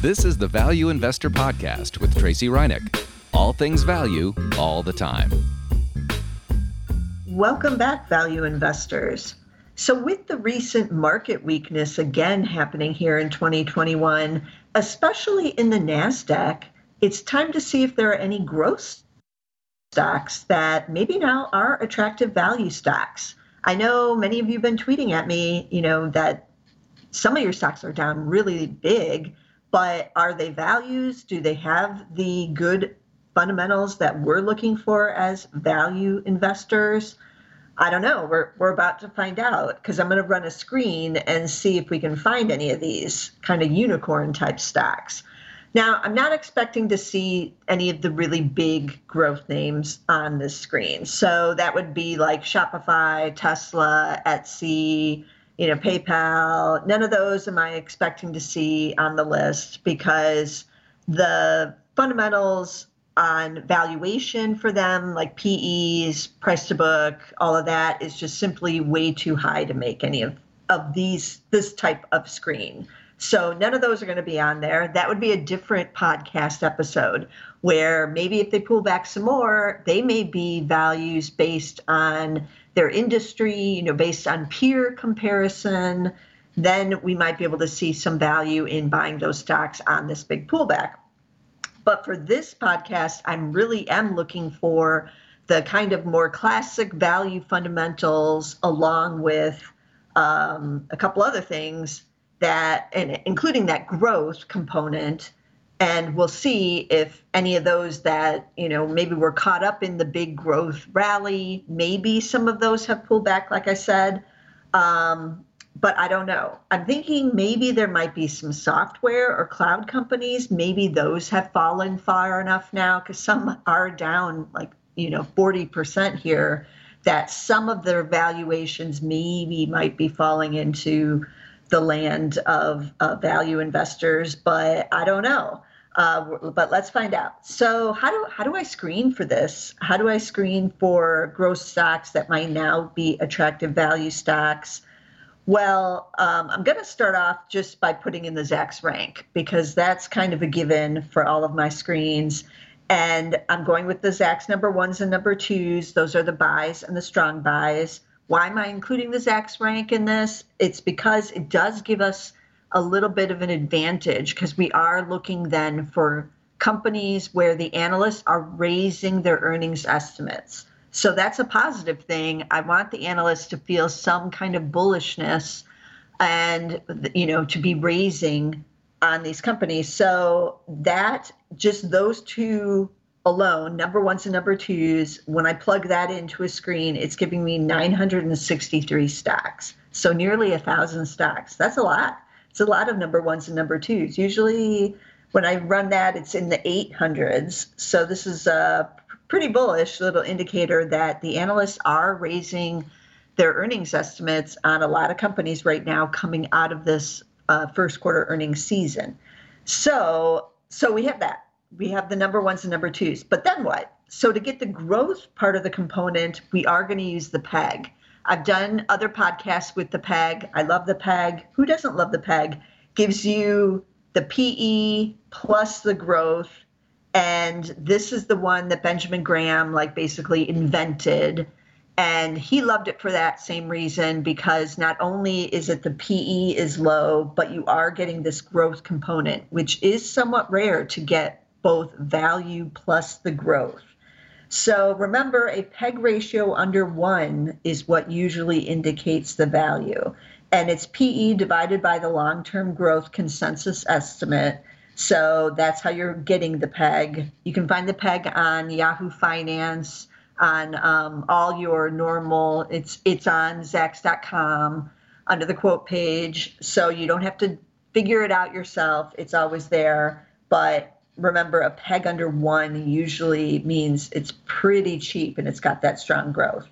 This is the Value Investor Podcast with Tracey Ryniec. All things value, all the time. Welcome back, value investors. So, with the recent market weakness again happening here in 2021, especially in the NASDAQ, it's time to see if there are any growth stocks that maybe now are attractive value stocks. I know many of you have been tweeting at me, you know, that some of your stocks are down really big but are they values? Do they have the good fundamentals that we're looking for as value investors? I don't know. We're, we're about to find out because I'm going to run a screen and see if we can find any of these kind of unicorn type stocks. Now, I'm not expecting to see any of the really big growth names on this screen. So that would be like Shopify, Tesla, Etsy, you know, PayPal, none of those am I expecting to see on the list because the fundamentals on valuation for them, like PEs, price to book, all of that is just simply way too high to make any of, of these this type of screen. So none of those are going to be on there. That would be a different podcast episode where maybe if they pull back some more, they may be values based on their industry, you know, based on peer comparison, then we might be able to see some value in buying those stocks on this big pullback. But for this podcast, I'm really am looking for the kind of more classic value fundamentals along with um, a couple other things that, and including that growth component and we'll see if any of those that you know maybe were caught up in the big growth rally maybe some of those have pulled back like i said. Um, but i don't know. I'm thinking maybe there might be some software or cloud companies. Maybe those have fallen far enough now because some are down like you know 40% here that some of their valuations maybe might be falling into the land of uh, value investors, but I don't know. Uh, but let's find out. So how do how do I screen for this? How do I screen for growth stocks that might now be attractive value stocks? Well, um, I'm going to start off just by putting in the Zacks rank because that's kind of a given for all of my screens. And I'm going with the Zacks number ones and number twos. Those are the buys and the strong buys. Why am I including the Zacks rank in this? It's because it does give us a little bit of an advantage because we are looking then for companies where the analysts are raising their earnings estimates. So that's a positive thing. I want the analysts to feel some kind of bullishness and you know to be raising on these companies. So that just those two alone, number ones and number twos, when I plug that into a screen, it's giving me 963 stocks. So nearly a thousand stocks. That's a lot it's a lot of number ones and number twos. Usually, when I run that, it's in the 800s. So this is a pretty bullish little indicator that the analysts are raising their earnings estimates on a lot of companies right now coming out of this uh, first quarter earnings season. So, so we have that. We have the number ones and number twos. But then what? So to get the growth part of the component, we are going to use the PEG. I've done other podcasts with the PEG. I love the PEG. Who doesn't love the PEG? Gives you the PE plus the growth. And this is the one that Benjamin Graham, like, basically invented. And he loved it for that same reason because not only is it the PE is low, but you are getting this growth component, which is somewhat rare to get both value plus the growth. So remember, a PEG ratio under one is what usually indicates the value. And it's PE divided by the long term growth consensus estimate. So that's how you're getting the PEG. You can find the PEG on Yahoo Finance, on um, all your normal, it's, it's on Zacks.com under the quote page. So you don't have to figure it out yourself, it's always there. But remember a peg under one usually means it's pretty cheap and it's got that strong growth.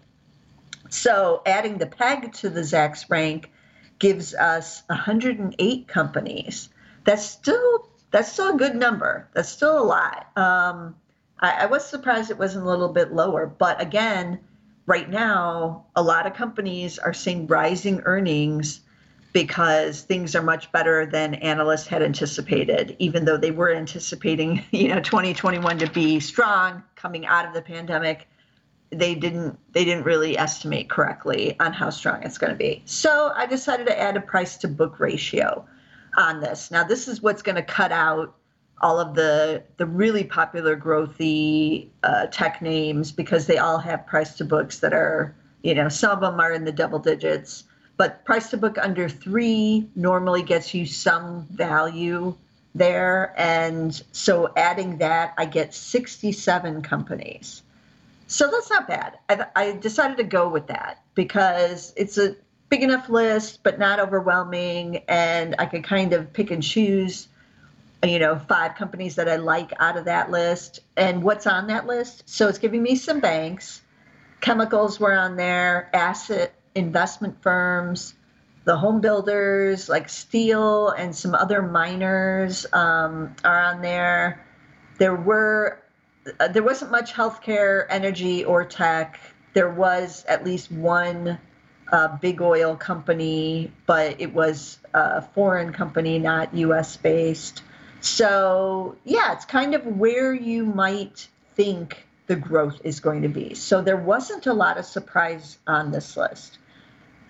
So adding the peg to the Zacks rank gives us 108 companies. That's still that's still a good number. That's still a lot. Um, I, I was surprised it wasn't a little bit lower, but again, right now a lot of companies are seeing rising earnings because things are much better than analysts had anticipated, even though they were anticipating, you know, 2021 to be strong coming out of the pandemic. They didn't they didn't really estimate correctly on how strong it's going to be. So I decided to add a price to book ratio on this. Now this is what's going to cut out all of the the really popular growthy uh, tech names because they all have price to books that are you know some of them are in the double digits but price to book under three normally gets you some value there. And so adding that, I get 67 companies. So that's not bad. I, I decided to go with that because it's a big enough list, but not overwhelming. And I could kind of pick and choose, you know, five companies that I like out of that list and what's on that list. So it's giving me some banks. Chemicals were on there, asset investment firms, the home builders like steel and some other miners um, are on there. There were uh, there wasn't much healthcare, energy, or tech. There was at least one uh, big oil company, but it was a foreign company, not U.S. based. So yeah, it's kind of where you might think the growth is going to be. So there wasn't a lot of surprise on this list.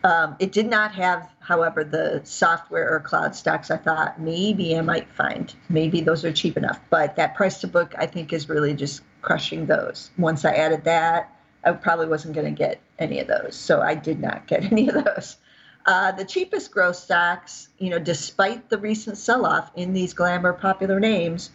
Um, it did not have, however, the software or cloud stacks. I thought maybe I might find. Maybe those are cheap enough. But that price to book, I think, is really just crushing those. Once I added that, I probably wasn't going to get any of those. So I did not get any of those. Uh, the cheapest growth stocks, you know, despite the recent sell-off in these glamour popular names,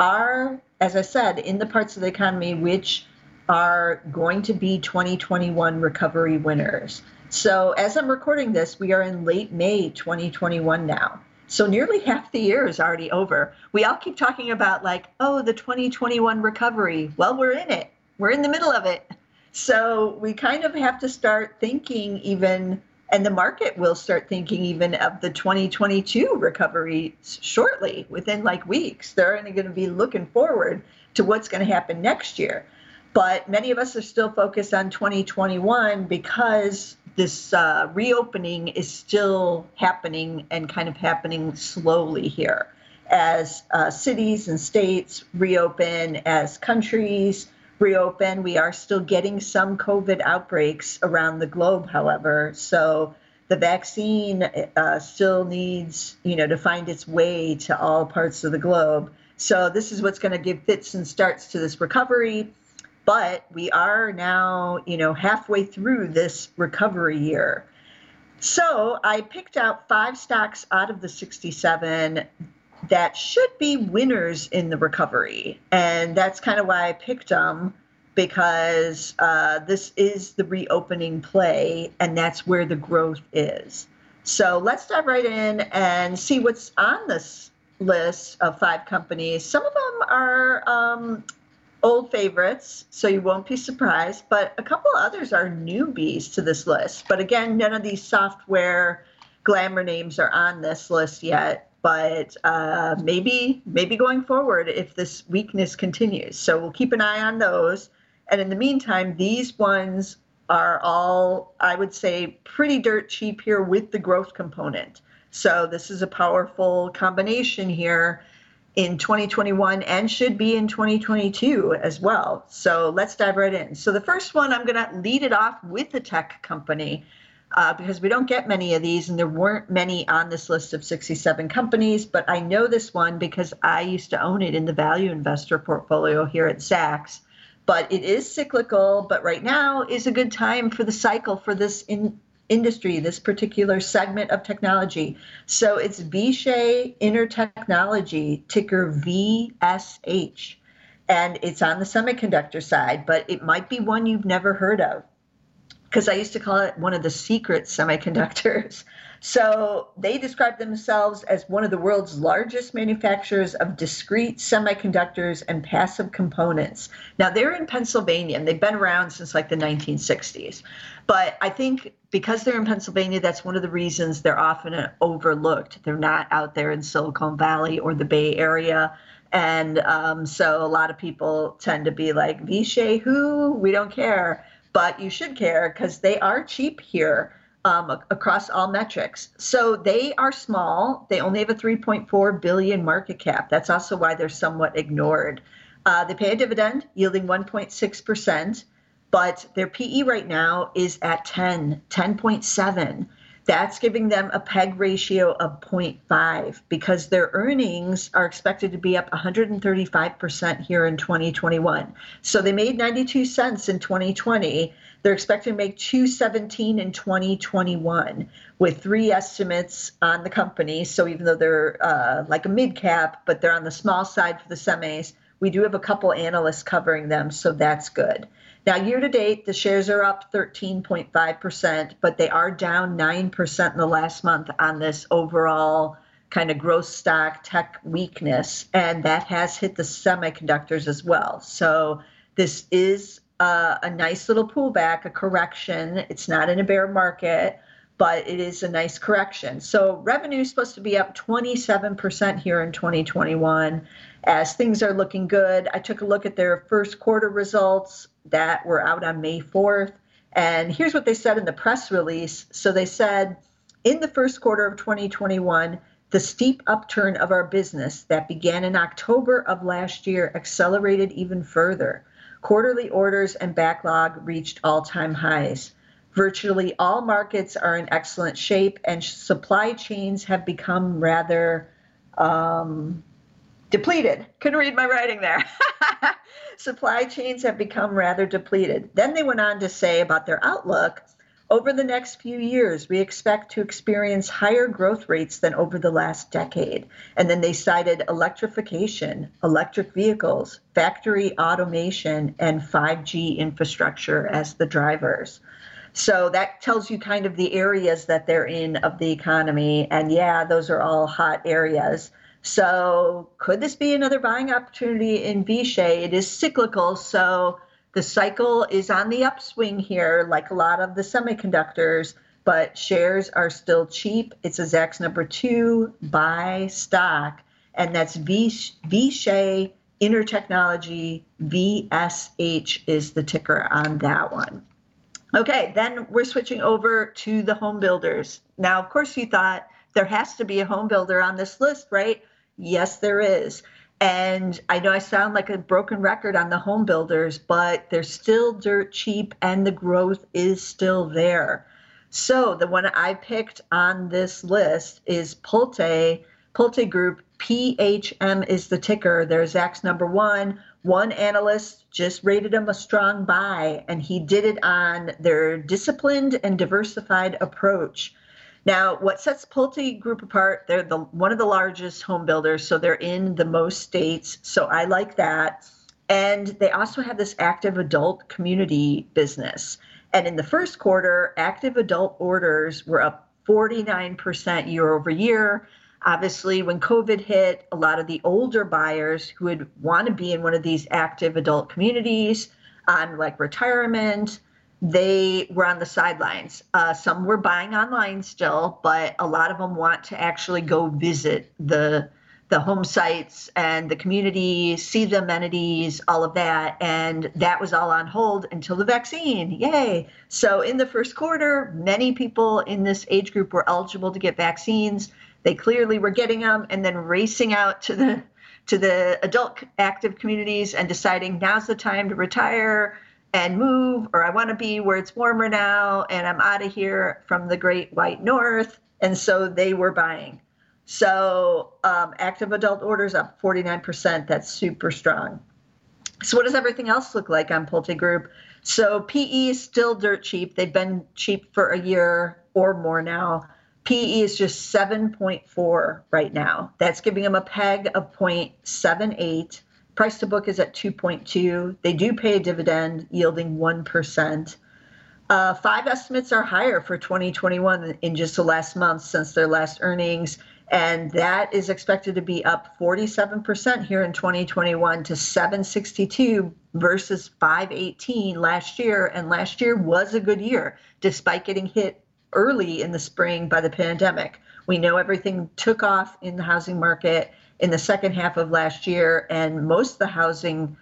are, as I said, in the parts of the economy which are going to be 2021 recovery winners. So, as I'm recording this, we are in late May 2021 now. So, nearly half the year is already over. We all keep talking about, like, oh, the 2021 recovery. Well, we're in it, we're in the middle of it. So, we kind of have to start thinking, even, and the market will start thinking even of the 2022 recovery shortly, within like weeks. They're only going to be looking forward to what's going to happen next year. But many of us are still focused on 2021 because this uh, reopening is still happening and kind of happening slowly here. As uh, cities and states reopen, as countries reopen, we are still getting some COVID outbreaks around the globe, however. So the vaccine uh, still needs, you know, to find its way to all parts of the globe. So this is what's going to give fits and starts to this recovery but we are now, you know, halfway through this recovery year. So I picked out five stocks out of the 67 that should be winners in the recovery. And that's kind of why I picked them because uh, this is the reopening play and that's where the growth is. So let's dive right in and see what's on this list of five companies. Some of them are um, old favorites, so you won't be surprised. But a couple others are newbies to this list. But again, none of these software glamour names are on this list yet. But uh, maybe, maybe going forward, if this weakness continues, so we'll keep an eye on those. And in the meantime, these ones are all, I would say, pretty dirt cheap here with the growth component. So this is a powerful combination here in 2021 and should be in 2022 as well. So let's dive right in. So the first one, I'm going to lead it off with a tech company uh, because we don't get many of these, and there weren't many on this list of 67 companies. But I know this one because I used to own it in the value investor portfolio here at Zacks. But it is cyclical, but right now is a good time for the cycle for this in, industry, this particular segment of technology. So it's Vishay Intertechnology, ticker VSH. And it's on the semiconductor side, but it might be one you've never heard of because I used to call it one of the secret semiconductors. So they describe themselves as one of the world's largest manufacturers of discrete semiconductors and passive components. Now they're in Pennsylvania and they've been around since like the 1960s. But I think because they're in Pennsylvania, that's one of the reasons they're often overlooked. They're not out there in Silicon Valley or the Bay Area. And um, so a lot of people tend to be like, Vishay, who? We don't care but you should care because they are cheap here. Um, across all metrics. So they are small. They only have a 3.4 billion market cap. That's also why they're somewhat ignored. Uh, they pay a dividend yielding 1.6 percent, but their PE right now is at 10, 10.7. That's giving them a PEG ratio of 0.5 because their earnings are expected to be up 135% here in 2021. So they made 92 cents in 2020. They're expected to make 217 in 2021 with three estimates on the company. So even though they're uh, like a mid cap, but they're on the small side for the semis, we do have a couple analysts covering them, so that's good. Now, year to date, the shares are up 13.5%, but they are down 9% in the last month on this overall kind of growth stock tech weakness. And that has hit the semiconductors as well. So this is uh, a nice little pullback, a correction. It's not in a bear market, but it is a nice correction. So revenue is supposed to be up 27% here in 2021 as things are looking good. I took a look at their first quarter results that were out on May 4th. And here's what they said in the press release. So they said, in the first quarter of 2021, the steep upturn of our business that began in October of last year accelerated even further. Quarterly orders and backlog reached all time highs. Virtually all markets are in excellent shape, and supply chains have become rather um, depleted. Couldn't read my writing there. Supply chains have become rather depleted. Then they went on to say about their outlook over the next few years, we expect to experience higher growth rates than over the last decade. And then they cited electrification, electric vehicles, factory automation, and 5G infrastructure as the drivers. So that tells you kind of the areas that they're in of the economy. And yeah, those are all hot areas. So could this be another buying opportunity in Vishay? It is cyclical, so the cycle is on the upswing here, like a lot of the semiconductors, but shares are still cheap. It's a Zacks number two buy stock, and that's Vishay Intertechnology. VSH is the ticker on that one. Okay, then we're switching over to the home builders. Now, of course, you thought there has to be a home builder on this list, right? Yes, there is. And I know I sound like a broken record on the home builders, but they're still dirt cheap and the growth is still there. So the one I picked on this list is Pulte, Pulte Group. PHM is the ticker. There's Zacks number one. One analyst just rated them a strong buy, and he did it on their disciplined and diversified approach. Now, what sets Pulte Group apart, they're the one of the largest home builders, so they're in the most states. So I like that. And they also have this active adult community business. And in the first quarter, active adult orders were up 49% year over year. Obviously, when COVID hit, a lot of the older buyers who would want to be in one of these active adult communities on like retirement, they were on the sidelines. Uh, some were buying online still, but a lot of them want to actually go visit the the home sites and the community, see the amenities, all of that. And that was all on hold until the vaccine. Yay. So, in the first quarter, many people in this age group were eligible to get vaccines. They clearly were getting them and then racing out to the to the adult active communities and deciding now's the time to retire and move, or I want to be where it's warmer now and I'm out of here from the great white north. And so they were buying. So um, active adult orders up 49%. That's super strong. So, what does everything else look like on Pulte Group? So, PE is still dirt cheap. They've been cheap for a year or more now. PE is just 7.4 right now. That's giving them a PEG of 0.78. Price to book is at 2.2. They do pay a dividend yielding 1%. Uh, five estimates are higher for 2021 in just the last month since their last earnings. And that is expected to be up 47% here in 2021 to 762 versus 518 last year. And last year was a good year, despite getting hit early in the spring by the pandemic. We know everything took off in the housing market in the second half of last year, and most of the housing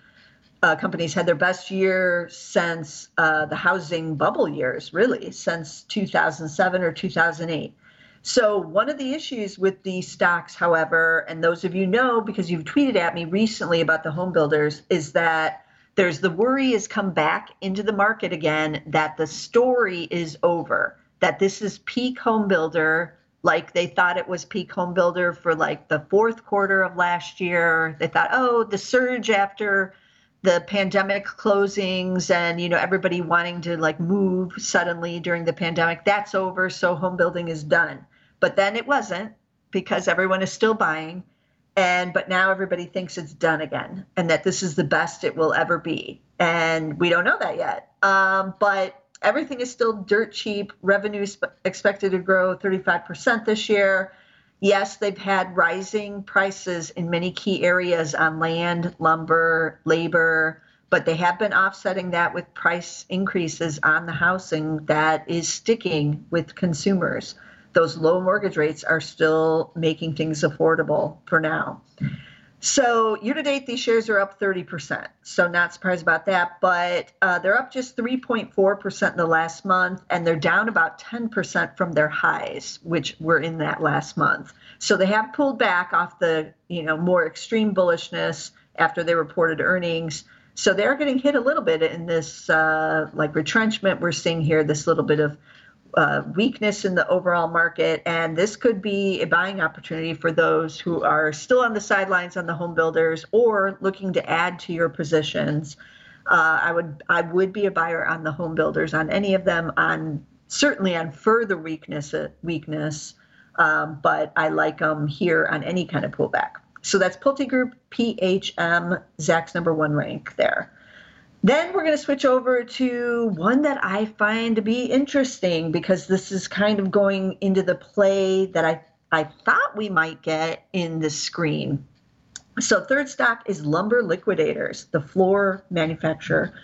uh, companies had their best year since uh, the housing bubble years, really, since 2007 or 2008. So, one of the issues with these stocks, however, and those of you know because you've tweeted at me recently about the home builders, is that there's the worry has come back into the market again that the story is over, that this is peak home builder like they thought it was peak home builder for like the fourth quarter of last year. They thought, oh, the surge after the pandemic closings and you know everybody wanting to like move suddenly during the pandemic that's over so home building is done. But then it wasn't because everyone is still buying and but now everybody thinks it's done again and that this is the best it will ever be. And we don't know that yet. Um, but everything is still dirt cheap revenue expected to grow 35% this year yes, they've had rising prices in many key areas on land, lumber, labor, but they have been offsetting that with price increases on the housing that is sticking with consumers. Those low mortgage rates are still making things affordable for now. So year to date, these shares are up 30%. So not surprised about that, but uh, they're up just 3.4% in the last month, and they're down about 10% from their highs, which were in that last month. So they have pulled back off the you know more extreme bullishness after they reported earnings. So they're getting hit a little bit in this uh, like retrenchment we're seeing here, this little bit of uh, weakness in the overall market, and this could be a buying opportunity for those who are still on the sidelines on the home builders or looking to add to your positions. Uh, I would I would be a buyer on the home builders on any of them on certainly on further weakness weakness, um, but I like them here on any kind of pullback. So that's Pulte Group PHM Zacks number one rank there. Then we're going to switch over to one that I find to be interesting because this is kind of going into the play that I, I thought we might get in the screen. So, third stock is Lumber Liquidators, the floor manufacturer,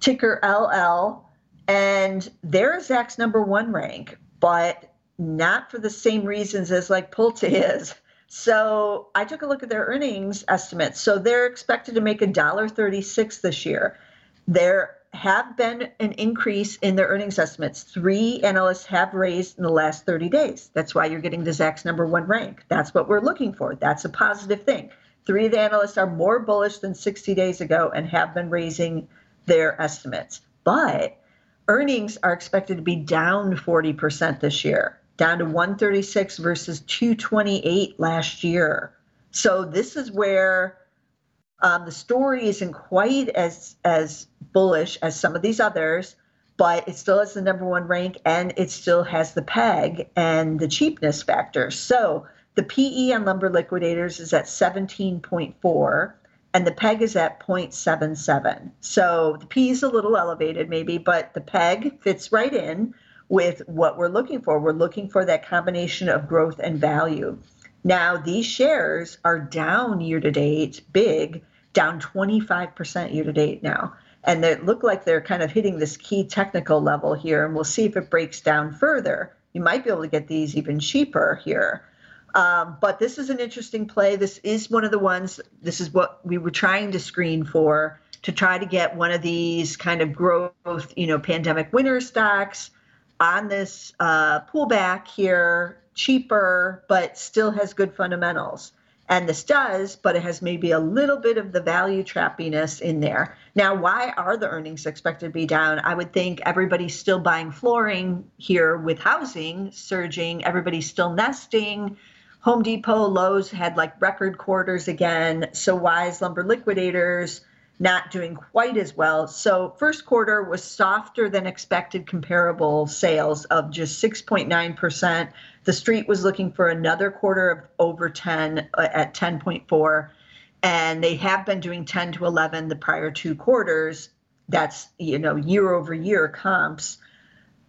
ticker LL. And they're Zacks number one rank, but not for the same reasons as like Pulte is. So I took a look at their earnings estimates. So they're expected to make a dollar thirty-six this year. There have been an increase in their earnings estimates. Three analysts have raised in the last 30 days. That's why you're getting the Zacks number one rank. That's what we're looking for. That's a positive thing. Three of the analysts are more bullish than 60 days ago and have been raising their estimates. But earnings are expected to be down 40% this year, down to 136 versus 228 last year. So this is where um, the story isn't quite as as bullish as some of these others, but it still has the number one rank and it still has the peg and the cheapness factor. So the PE on lumber liquidators is at 17.4 and the peg is at 0.77. So the P is a little elevated maybe, but the peg fits right in with what we're looking for. We're looking for that combination of growth and value. Now, these shares are down year to date, big, down 25% year to date now. And they look like they're kind of hitting this key technical level here. And we'll see if it breaks down further. You might be able to get these even cheaper here. Um, but this is an interesting play. This is one of the ones, this is what we were trying to screen for to try to get one of these kind of growth, you know, pandemic winner stocks on this uh, pullback here cheaper, but still has good fundamentals. And this does, but it has maybe a little bit of the value trappiness in there. Now, why are the earnings expected to be down? I would think everybody's still buying flooring here with housing surging, everybody's still nesting. Home Depot, Lowe's had like record quarters again. So, why is Lumber Liquidators not doing quite as well. So, first quarter was softer than expected comparable sales of just 6.9%. The street was looking for another quarter of over 10 uh, at 10.4 and they have been doing 10 to 11 the prior two quarters. That's, you know, year over year comps.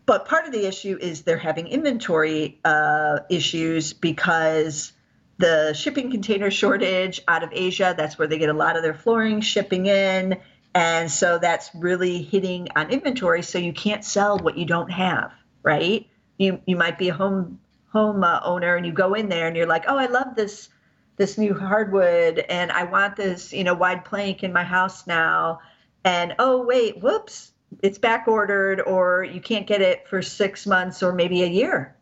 But part of the issue is they're having inventory uh, issues because the shipping container shortage out of Asia. That's where they get a lot of their flooring shipping in. And so that's really hitting on inventory. So you can't sell what you don't have, right? You, you might be a home home uh, owner and you go in there and you're like, oh, I love this this new hardwood and I want this, you know, wide plank in my house now. And oh, wait, whoops, it's back ordered or you can't get it for six months or maybe a year.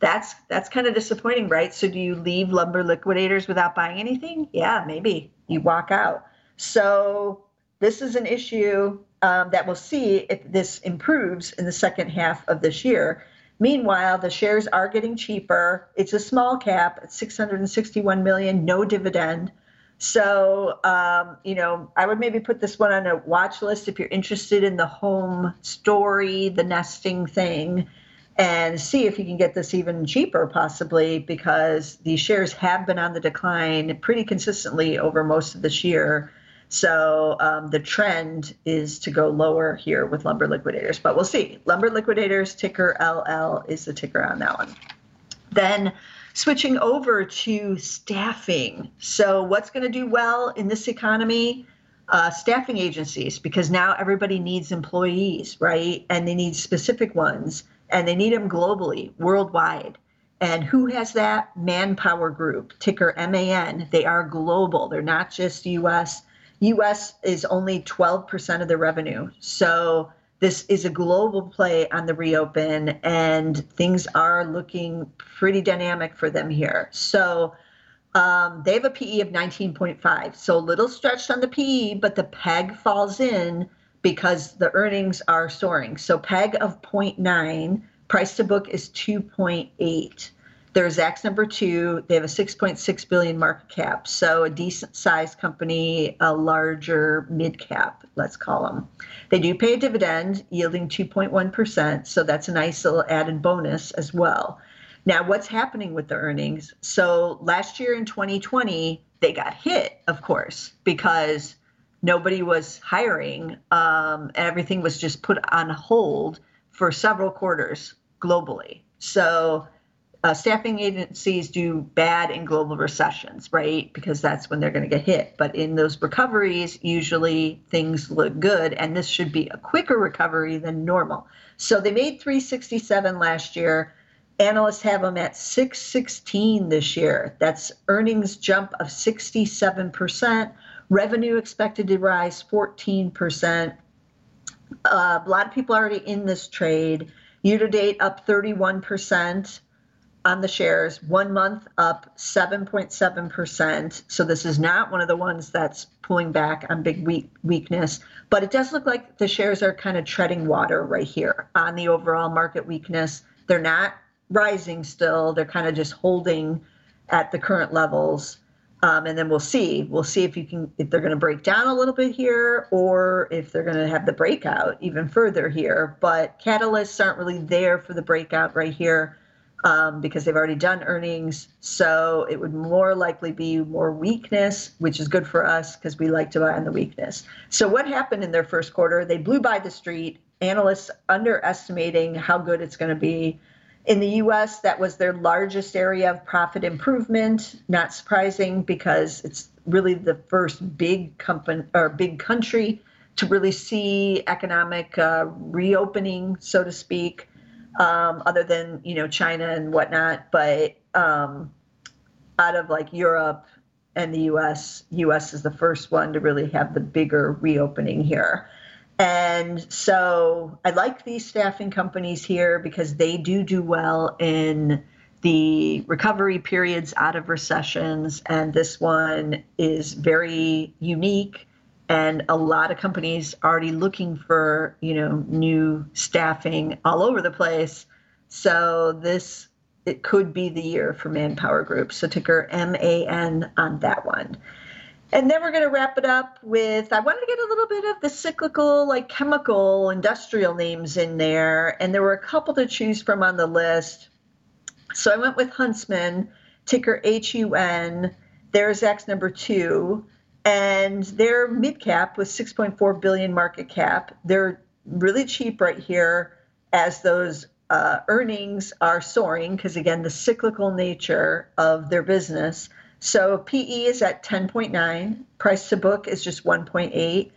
That's that's kind of disappointing, right? So do you leave lumber liquidators without buying anything? Yeah, maybe you walk out. So this is an issue um, that we'll see if this improves in the second half of this year. Meanwhile, the shares are getting cheaper. It's a small cap at 661 million, no dividend. So, um, you know, I would maybe put this one on a watch list if you're interested in the home story, the nesting thing, and see if you can get this even cheaper, possibly, because these shares have been on the decline pretty consistently over most of this year. So um, the trend is to go lower here with lumber liquidators, but we'll see. Lumber liquidators, ticker LL is the ticker on that one. Then switching over to staffing. So, what's going to do well in this economy? Uh, staffing agencies, because now everybody needs employees, right? And they need specific ones, and they need them globally, worldwide. And who has that? Manpower Group, ticker MAN. They are global, they're not just US. US is only 12% of the revenue. So, this is a global play on the reopen, and things are looking pretty dynamic for them here. So um, they have a PE of 19.5, so a little stretched on the PE, but the PEG falls in because the earnings are soaring. So PEG of 0.9, price to book is 2.8. They're Zacks number two. They have a 6.6 billion market cap, so a decent sized company, a larger mid cap, let's call them. They do pay a dividend, yielding 2.1%, so that's a nice little added bonus as well. Now, what's happening with the earnings? So last year in 2020, they got hit, of course, because nobody was hiring. Um, everything was just put on hold for several quarters globally. So uh, staffing agencies do bad in global recessions, right? Because that's when they're going to get hit. But in those recoveries, usually things look good, and this should be a quicker recovery than normal. So they made 367 last year. Analysts have them at 616 this year. That's earnings jump of 67%. Revenue expected to rise 14%. Uh, a lot of people already in this trade. Year to date, up 31% on the shares, one month up 7.7%. So this is not one of the ones that's pulling back on big weak, weakness, but it does look like the shares are kind of treading water right here on the overall market weakness. They're not rising still, they're kind of just holding at the current levels. Um, and then we'll see. We'll see if you can if they're going to break down a little bit here, or if they're going to have the breakout even further here. But catalysts aren't really there for the breakout right here um, because they've already done earnings. So it would more likely be more weakness, which is good for us because we like to buy on the weakness. So what happened in their first quarter? They blew by the street. Analysts underestimating how good it's going to be. In the US, that was their largest area of profit improvement. Not surprising because it's really the first big company or big country to really see economic uh, reopening, so to speak um, other than you know China and whatnot. But um, out of like Europe and the U.S., U.S. is the first one to really have the bigger reopening here. And so I like these staffing companies here because they do do well in the recovery periods out of recessions. And this one is very unique and a lot of companies already looking for you know new staffing all over the place. So this it could be the year for manpower group. So ticker man on that one. And then we're going to wrap it up with i wanted to get a little bit of the cyclical like chemical industrial names in there. And there were a couple to choose from on the list. So i went with huntsman ticker hun there's Zacks number two and their mid cap was 6.4 billion market cap. They're really cheap right here as those uh, earnings are soaring because again the cyclical nature of their business. So PE is at 10.9, price to book is just 1.8,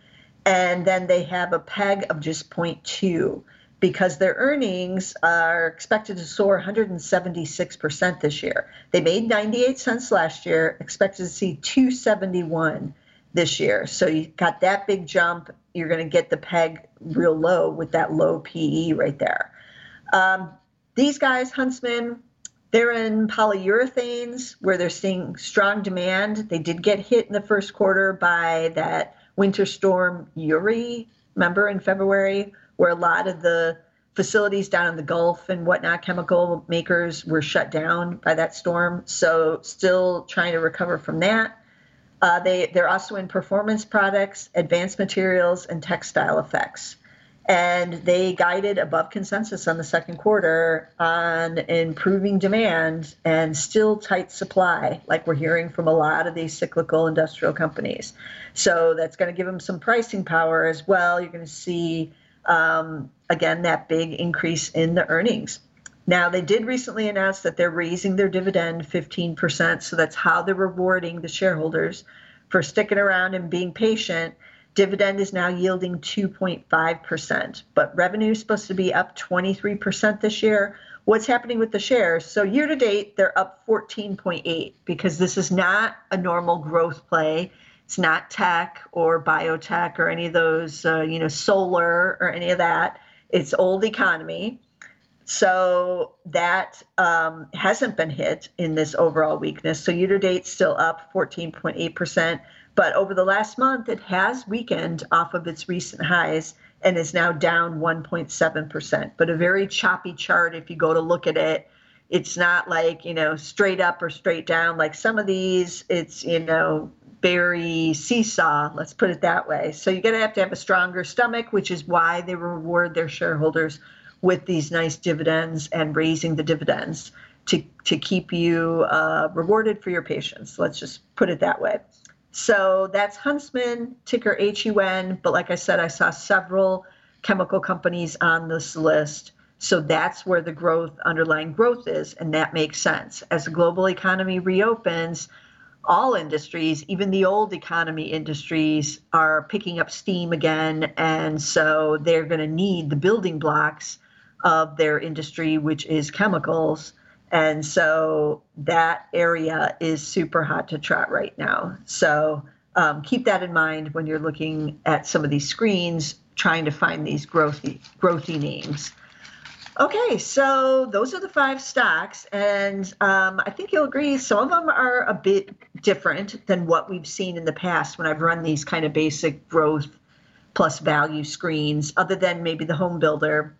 and then they have a PEG of just 0.2. because their earnings are expected to soar 176% this year. They made 98 cents last year, expected to see 271 this year. So you got that big jump. You're going to get the peg real low with that low PE right there. Um, these guys, Huntsman, they're in polyurethanes where they're seeing strong demand. They did get hit in the first quarter by that winter storm Uri, remember in February, where a lot of the facilities down in the Gulf and whatnot, chemical makers were shut down by that storm. So still trying to recover from that. Uh, they they're also in performance products, advanced materials, and textile effects and they guided above consensus on the second quarter on improving demand and still tight supply, like we're hearing from a lot of these cyclical industrial companies. So that's going to give them some pricing power as well. You're going to see, um, again, that big increase in the earnings. Now, they did recently announce that they're raising their dividend 15%. So that's how they're rewarding the shareholders for sticking around and being patient Dividend is now yielding 2.5%, but revenue is supposed to be up 23% this year. What's happening with the shares? So year to date, they're up 14.8 because this is not a normal growth play. It's not tech or biotech or any of those, uh, you know, solar or any of that. It's old economy. So that um, hasn't been hit in this overall weakness. So year to date, still up 14.8%. But over the last month, it has weakened off of its recent highs and is now down 1.7%. But a very choppy chart if you go to look at it. It's not like, you know, straight up or straight down. Like some of these, it's, you know, very seesaw, let's put it that way. So you're going to have to have a stronger stomach, which is why they reward their shareholders with these nice dividends and raising the dividends to, to keep you uh, rewarded for your patience. Let's just put it that way. So that's Huntsman, ticker HUN. But like I said, I saw several chemical companies on this list. So that's where the growth, underlying growth is. And that makes sense. As the global economy reopens, all industries, even the old economy industries, are picking up steam again. And so they're going to need the building blocks of their industry, which is chemicals. And so that area is super hot to trot right now. So um, keep that in mind when you're looking at some of these screens, trying to find these growthy, growthy names. Okay, so those are the five stocks, and um, I think you'll agree some of them are a bit different than what we've seen in the past when I've run these kind of basic growth plus value screens, other than maybe the home builder.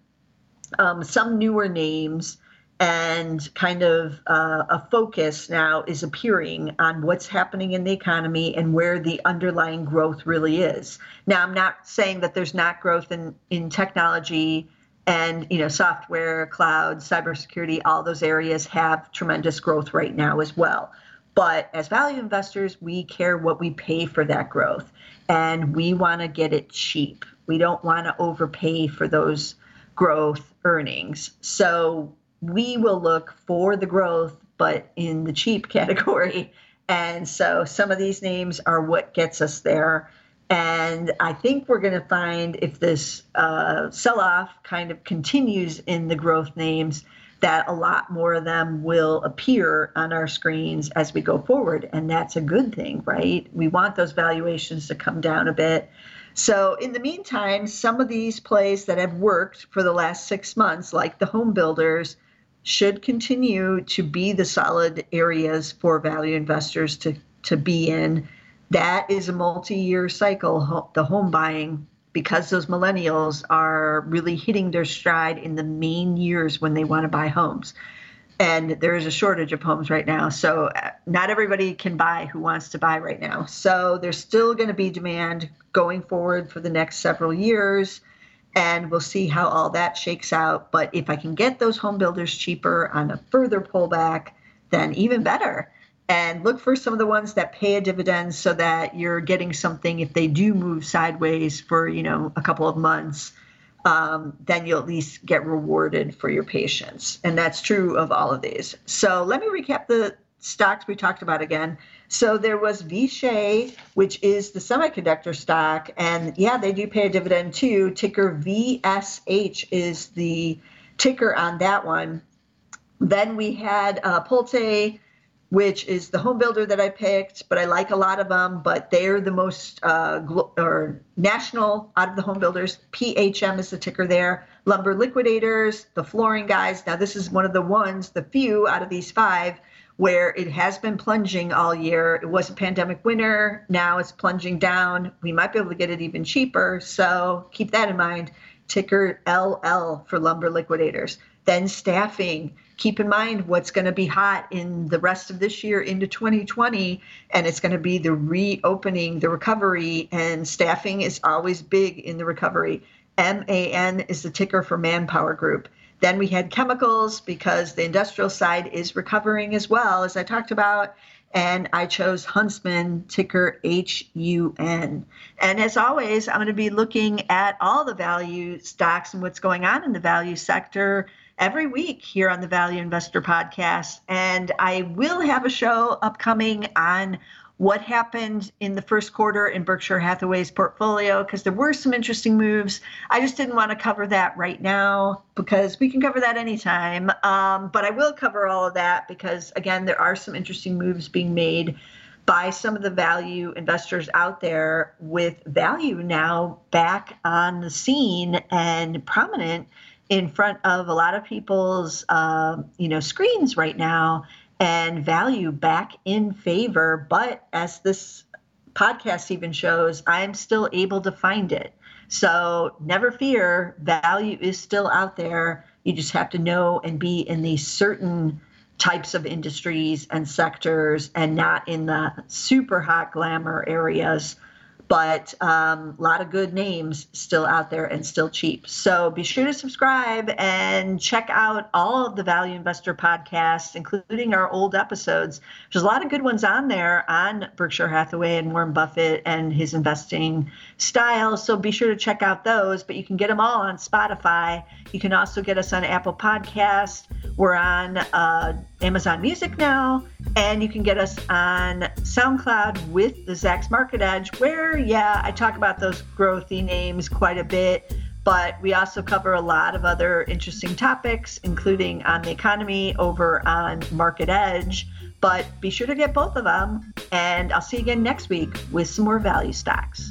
Um, some newer names and kind of uh, a focus now is appearing on what's happening in the economy and where the underlying growth really is. Now, I'm not saying that there's not growth in, in technology and you know software, cloud, cybersecurity. All those areas have tremendous growth right now as well. But as value investors, we care what we pay for that growth, and we want to get it cheap. We don't want to overpay for those growth earnings. So we will look for the growth, but in the cheap category. And so some of these names are what gets us there. And I think we're going to find if this uh, sell off kind of continues in the growth names, that a lot more of them will appear on our screens as we go forward. And that's a good thing, right? We want those valuations to come down a bit. So, in the meantime, some of these plays that have worked for the last six months, like the home builders, should continue to be the solid areas for value investors to, to be in. That is a multi year cycle, the home buying, because those millennials are really hitting their stride in the main years when they want to buy homes. And there is a shortage of homes right now. So, uh, not everybody can buy who wants to buy right now. So, there's still going to be demand going forward for the next several years and we'll see how all that shakes out. But if I can get those home builders cheaper on a further pullback, then even better. And look for some of the ones that pay a dividend so that you're getting something if they do move sideways for you know a couple of months. Um, then you'll at least get rewarded for your patience. And that's true of all of these. So let me recap the stocks we talked about again. So there was Vishay, which is the semiconductor stock, and yeah, they do pay a dividend too. Ticker VSH is the ticker on that one. Then we had uh, Pulte, which is the home builder that I picked, but I like a lot of them. But they're the most uh, glo- or national out of the home builders. PHM is the ticker there. Lumber Liquidators, the flooring guys. Now this is one of the ones, the few out of these five where it has been plunging all year. It was a pandemic winter. Now it's plunging down. We might be able to get it even cheaper. So keep that in mind. Ticker LL for lumber liquidators. Then staffing. Keep in mind what's going to be hot in the rest of this year into 2020, and it's going to be the reopening, the recovery, and staffing is always big in the recovery. MAN is the ticker for Manpower Group. Then we had chemicals because the industrial side is recovering as well, as I talked about. And I chose Huntsman, ticker HUN. And as always, I'm going to be looking at all the value stocks and what's going on in the value sector every week here on the Value Investor Podcast. And I will have a show upcoming on what happened in the first quarter in Berkshire Hathaway's portfolio because there were some interesting moves. I just didn't want to cover that right now because we can cover that anytime. Um, but I will cover all of that because, again, there are some interesting moves being made by some of the value investors out there with value now back on the scene and prominent in front of a lot of people's uh, you know screens right now and value back in favor. But as this podcast even shows, I'm still able to find it. So never fear, value is still out there. You just have to know and be in these certain types of industries and sectors and not in the super hot glamour areas but a um, lot of good names still out there and still cheap. So be sure to subscribe and check out all of the Value Investor podcasts, including our old episodes. There's a lot of good ones on there on Berkshire Hathaway and Warren Buffett and his investing style. So be sure to check out those. But you can get them all on Spotify. You can also get us on Apple Podcast. We're on uh, Amazon Music now, and you can get us on SoundCloud with the Zacks Market Edge, where, yeah, I talk about those growthy names quite a bit, but we also cover a lot of other interesting topics, including on the economy over on Market Edge. But be sure to get both of them, and I'll see you again next week with some more value stocks.